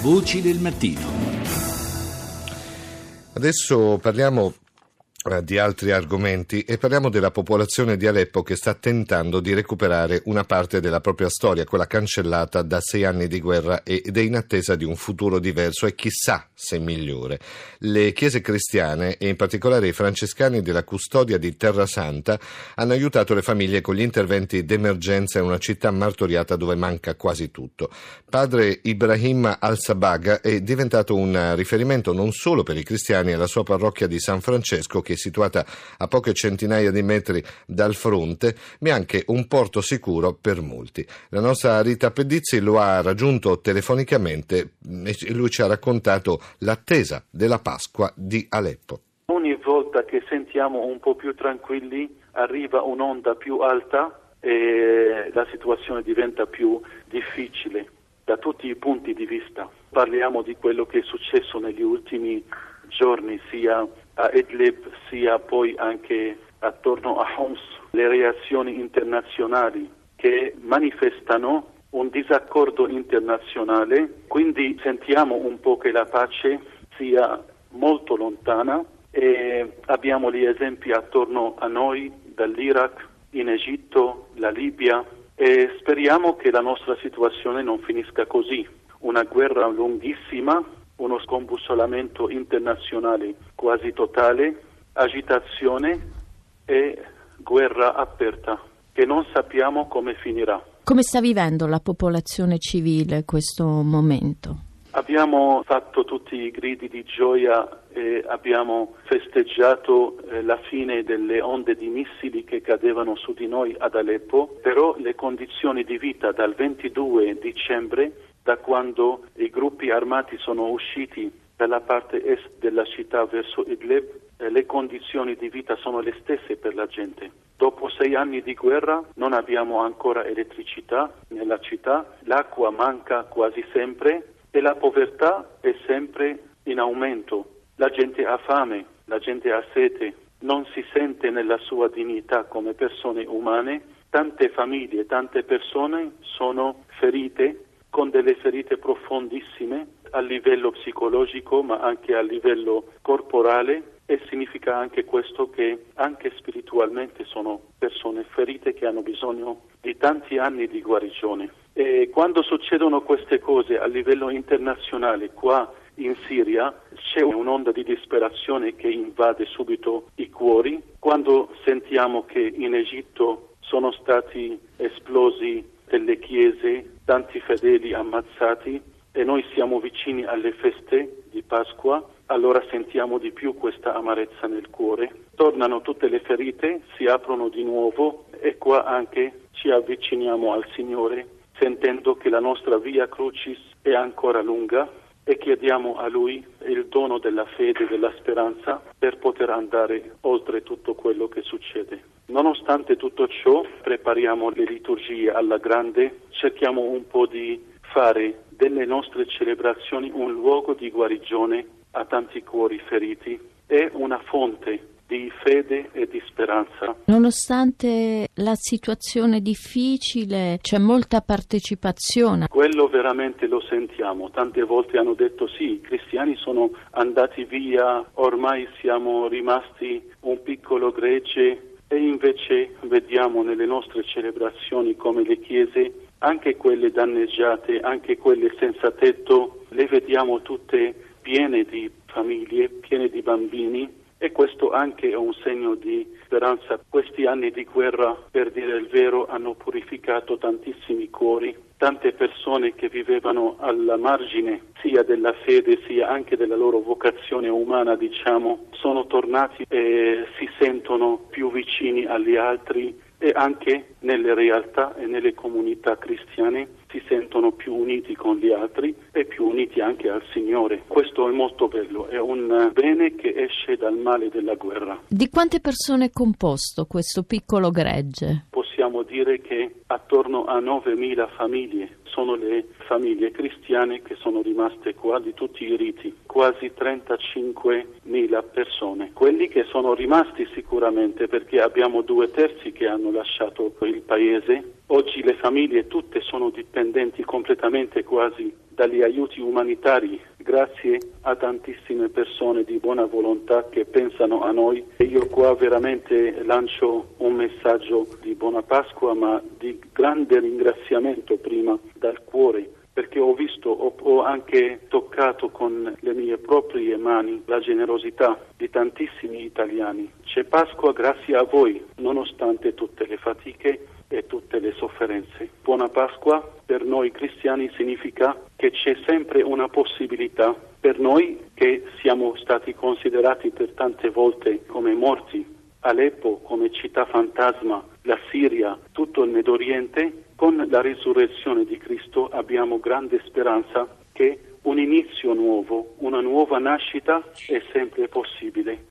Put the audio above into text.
Voci del mattino. Adesso parliamo di altri argomenti e parliamo della popolazione di Aleppo che sta tentando di recuperare una parte della propria storia, quella cancellata da sei anni di guerra ed è in attesa di un futuro diverso e chissà se migliore. Le chiese cristiane e in particolare i francescani della custodia di Terra Santa hanno aiutato le famiglie con gli interventi d'emergenza in una città martoriata dove manca quasi tutto. Padre Ibrahim al-Sabaga è diventato un riferimento non solo per i cristiani e la sua parrocchia di San Francesco che situata a poche centinaia di metri dal fronte, ma anche un porto sicuro per molti. La nostra Rita Pedizzi lo ha raggiunto telefonicamente e lui ci ha raccontato l'attesa della Pasqua di Aleppo. Ogni volta che sentiamo un po' più tranquilli arriva un'onda più alta e la situazione diventa più difficile da tutti i punti di vista. Parliamo di quello che è successo negli ultimi giorni sia a Idlib sia poi anche attorno a Homs, le reazioni internazionali che manifestano un disaccordo internazionale, quindi sentiamo un po' che la pace sia molto lontana e abbiamo gli esempi attorno a noi dall'Iraq, in Egitto, la Libia e speriamo che la nostra situazione non finisca così. Una guerra lunghissima uno scombussolamento internazionale quasi totale, agitazione e guerra aperta che non sappiamo come finirà. Come sta vivendo la popolazione civile questo momento? Abbiamo fatto tutti i gridi di gioia e abbiamo festeggiato eh, la fine delle onde di missili che cadevano su di noi ad Aleppo, però le condizioni di vita dal 22 dicembre da quando i gruppi armati sono usciti dalla parte est della città verso Idlib, eh, le condizioni di vita sono le stesse per la gente. Dopo sei anni di guerra non abbiamo ancora elettricità nella città, l'acqua manca quasi sempre e la povertà è sempre in aumento. La gente ha fame, la gente ha sete, non si sente nella sua dignità come persone umane. Tante famiglie, tante persone sono ferite con delle ferite profondissime a livello psicologico ma anche a livello corporale e significa anche questo che anche spiritualmente sono persone ferite che hanno bisogno di tanti anni di guarigione. E quando succedono queste cose a livello internazionale qua in Siria c'è un'onda di disperazione che invade subito i cuori. Quando sentiamo che in Egitto sono stati esplosi delle chiese, tanti fedeli ammazzati e noi siamo vicini alle feste di Pasqua, allora sentiamo di più questa amarezza nel cuore. Tornano tutte le ferite, si aprono di nuovo e qua anche ci avviciniamo al Signore sentendo che la nostra via crucis è ancora lunga e chiediamo a Lui il dono della fede e della speranza per poter andare oltre tutto quello che succede. Nonostante tutto ciò, prepariamo le liturgie alla grande, cerchiamo un po' di fare delle nostre celebrazioni un luogo di guarigione a tanti cuori feriti e una fonte di fede e di speranza. Nonostante la situazione difficile, c'è molta partecipazione. Quello veramente lo sentiamo. Tante volte hanno detto sì, i cristiani sono andati via, ormai siamo rimasti un piccolo gregge e invece vediamo nelle nostre celebrazioni come le chiese, anche quelle danneggiate, anche quelle senza tetto, le vediamo tutte piene di famiglie, piene di bambini e questo anche è un segno di speranza. Questi anni di guerra, per dire il vero, hanno purificato tantissimi cuori, tante persone che vivevano alla margine sia della fede sia anche della loro vocazione umana, diciamo, sono tornati e si sentono più vicini agli altri e anche nelle realtà e nelle comunità cristiane si sentono più uniti con gli altri e più uniti anche al Signore. Questo è molto bello, è un bene che esce dal male della guerra. Di quante persone è composto questo piccolo gregge? Possiamo dire che attorno a 9.000 famiglie sono le famiglie cristiane che sono rimaste qua di tutti i riti, quasi 35.000 persone. Quelli che sono rimasti sicuramente perché abbiamo due terzi che hanno lasciato il paese. Oggi le famiglie tutte sono dipendenti completamente quasi dagli aiuti umanitari, grazie a tantissime persone di buona volontà che pensano a noi. E io qua veramente lancio un messaggio di buona Pasqua, ma di grande ringraziamento prima dal cuore perché ho visto, ho, ho, anche toccato con le mie proprie mani la generosità di tantissimi italiani. C'è Pasqua grazie a voi, nonostante tutte le fatiche e tutte le sofferenze. Buona Pasqua per noi cristiani significa che c'è sempre una possibilità per noi che siamo stati considerati per tante volte come morti. Aleppo come città fantasma, la Siria, tutto il Medio Oriente con la risurrezione di Cristo abbiamo grande speranza che un inizio nuovo, una nuova nascita è sempre possibile.